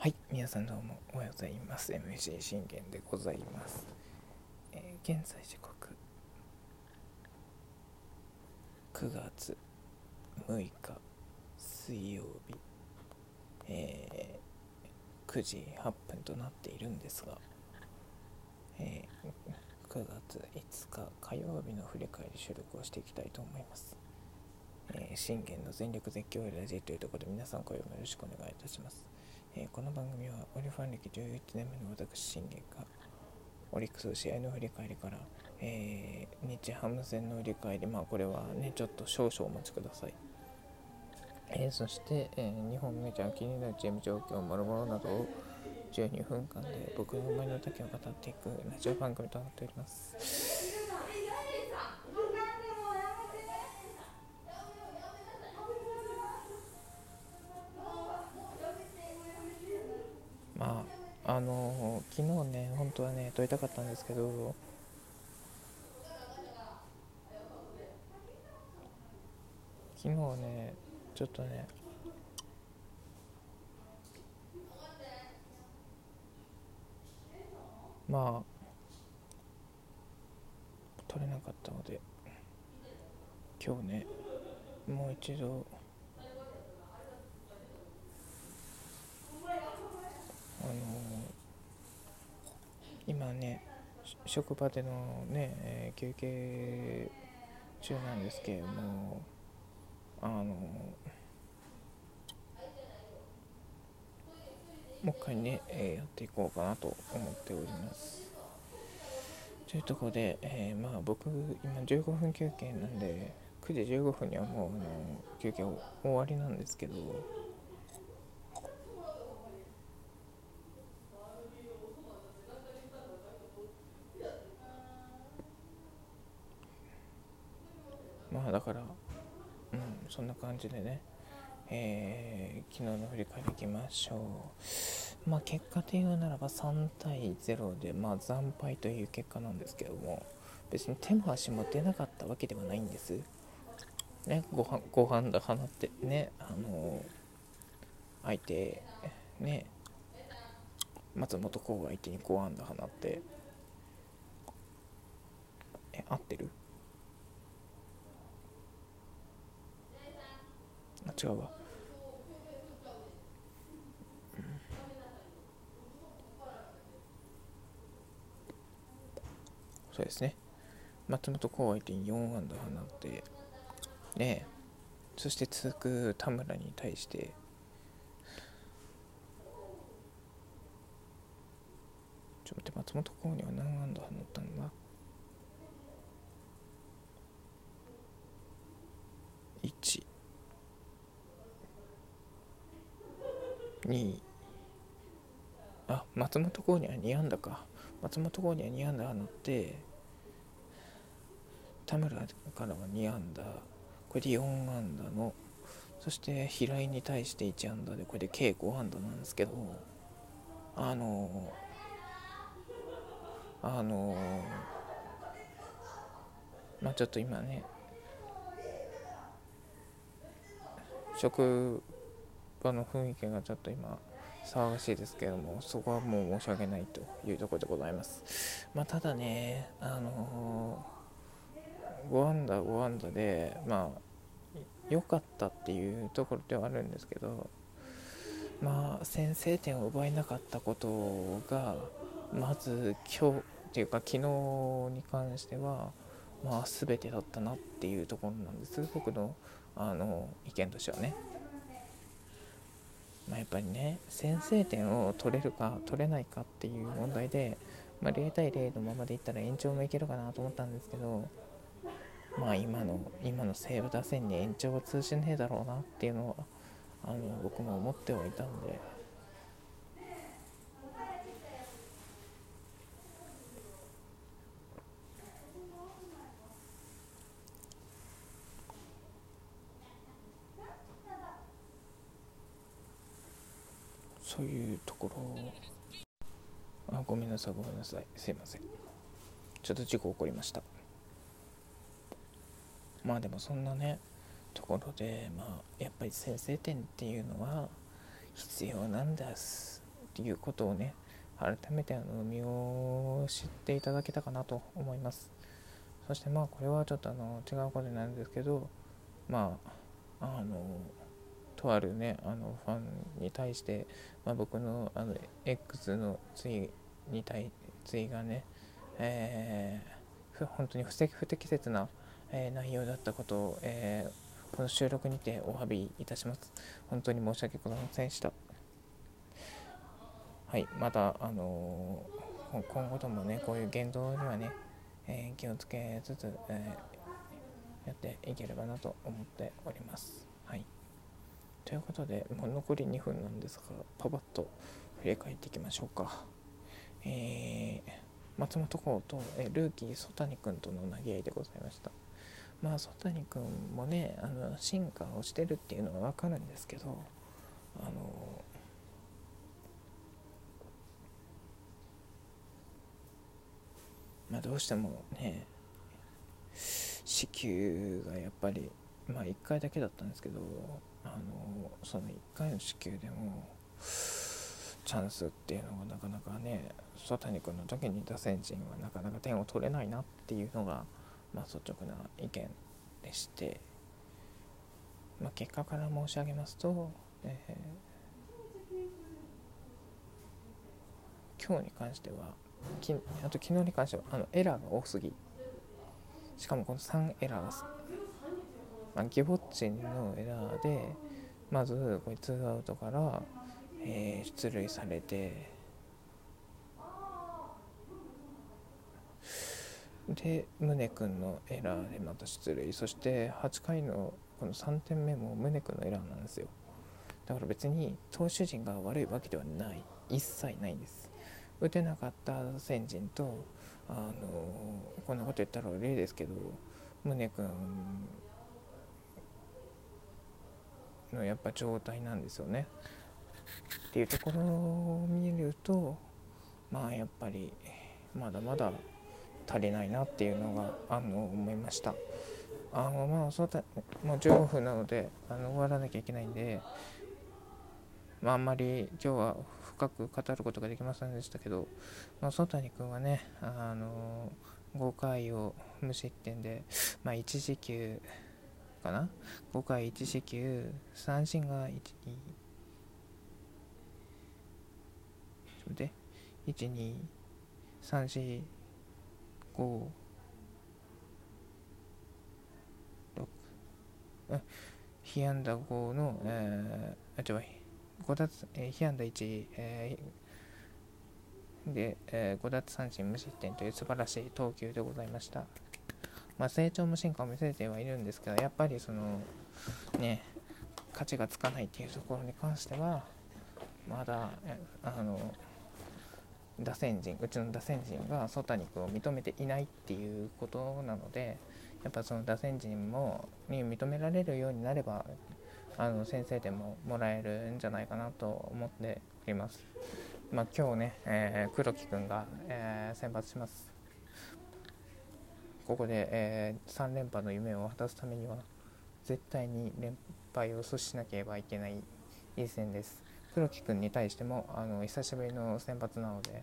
はい、皆さんどうもおはようございます。MC 信玄でございます。えー現在時刻9月6日水曜日、えー9時8分となっているんですが、えー9月5日火曜日の振り返り収録をしていきたいと思います。え信玄の全力絶叫ラジというところで皆さん声をよろしくお願いいたします。えーこの番組はオリファン歴11年目の私信玄がオリックス試合の振り返りから、えー日ハム戦の振り返りまあこれはねちょっと少々お待ちください、えーそして、えー日本メジャー気になるチーム状況もろもろなどを12分間で僕の思いの丈を語っていくラジオ番組となっておりますまあの昨日ね本当はね撮りたかったんですけど昨日ねちょっとねまあ撮れなかったので今日ねもう一度あの今ねし職場でのね、休憩中なんですけれどもあのもう一回ね、えーやっていこうかなと思っております。というところで、えーまあ僕今15分休憩なんで9時15分にはもうあの休憩終わりなんですけどまあだから、うん、そんな感じでね、えー昨日の振り返りいきましょう。まあ結果で言うならば3対0で、まあ惨敗という結果なんですけども、別に手も足も出なかったわけではないんです。ね、ごはご飯だ放ってね、あの相手、ね、松本幸が相手に5安打放って、え、合ってる？違うわ、そうですね。松本幸相手に4安打放ってねそして続く田村に対してちょっと待って松本幸には何安打放ったのだ1 2あ松本剛には2安打か。松本剛には2安打放って田村からは2安打これで4安打のそして平井に対して1安打でこれで計5安打なんですけどあのあのまあちょっと今ね職場の雰囲気がちょっと今騒がしいですけれどもそこはもう申し訳ないというところでございますまあただねあのー5安打5安打でまあ良かったっていうところではあるんですけどまあ先制点を奪えなかったことがまず今日っていうか昨日に関してはまあ全てだったなっていうところなんです僕のあの意見としてはね。まあ、やっぱりね先制点を取れるか取れないかっていう問題で、まあ、0対0のままでいったら延長もいけるかなと思ったんですけどまあ今の今の西武打線に延長は通じねえだろうなっていうのはあの僕も思ってはいたんで。そういうところ。あごめんなさいごめんなさい。すいません。ちょっと事故起こりました。まあでもそんなねところでまあやっぱり先制点っていうのは必要なんですっていうことをね改めてあの身を知っていただけたかなと思います。そしてまあこれはちょっとあの違うことなんですけどまああのとあるねあのファンに対して、まあ、僕のあの X のツイに対ツイがね、えー、本当に不不適切な、えー、内容だったことを、えー、この収録にてお詫びいたします。本当に申し訳ございませんでした。はい、また、あのー、今後ともね、こういう言動にはね、えー、気をつけつつ、えー、やっていければなと思っております。ということで、もう残り2分なんですが、パパッと振り返っていきましょうか。えー、松本幸と、えルーキー曽谷君との投げ合いでございました。まあ、曽谷君もね、あの進化をしてるっていうのは分かるんですけど、あのまあ、どうしてもね、子宮がやっぱり、まあ1回だけだったんですけど、あのその1回の支給でもチャンスっていうのがなかなかね曽谷君の時に打線陣はなかなか点を取れないなっていうのが、まあ、率直な意見でして、まあ、結果から申し上げますと、えー、今日に関してはきあと昨日に関してはあのエラーが多すぎ。しかもこの3エラーまあ、ギボッチンのエラーでまずこれツーアウトから、えー、出塁されてで宗君のエラーでまた出塁。そして8回のこの3点目も宗君のエラーなんですよ。だから別に投手陣が悪いわけではない。一切ないんです。打てなかった先人とあのこんなこと言ったら例ですけど宗君のやっぱ状態なんですよね。っていうところを見るとまあやっぱりまだまだ足りないなっていうのがあの思いました。あのまあそうだもう15分なのであの終わらなきゃいけないんで、まあ、あんまり今日は深く語ることができませんでしたけど、まあ、曽谷君はねあの5回を無失点で、まあ、1時級かな？5回1四球。三振が1 2ちょっと待って。1 2 3 4 5 6被安打5の、えー、あ違う5奪、えー、被安打1、えー、で、えー、5奪三振無失点という素晴らしい投球でございました。まあ、成長も進化を見せてはいるんですけどやっぱりそのね価値がつかないっていうところに関してはまだあの打線陣うちの打線陣が曽谷君を認めていないっていうことなのでやっぱその打線陣もに認められるようになればあの先生でももらえるんじゃないかなと思っております。まあ、今日ね、えー、黒木君が、えー、先発します。ここで、えー、3連覇の夢を果たすためには絶対に連敗を阻止しなければいけない一戦です黒木君に対してもあの久しぶりの先発なので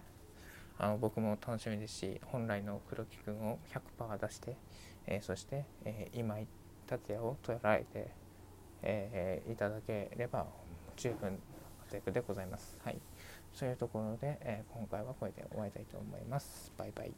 あの僕も楽しみですし本来の黒木君を100%出して、えー、そして、えー、今井達也を捉えて、えー、いただければ十分活躍でございます。はい、そういうところで、え今回はこれで終わりたいと思います。バイバイ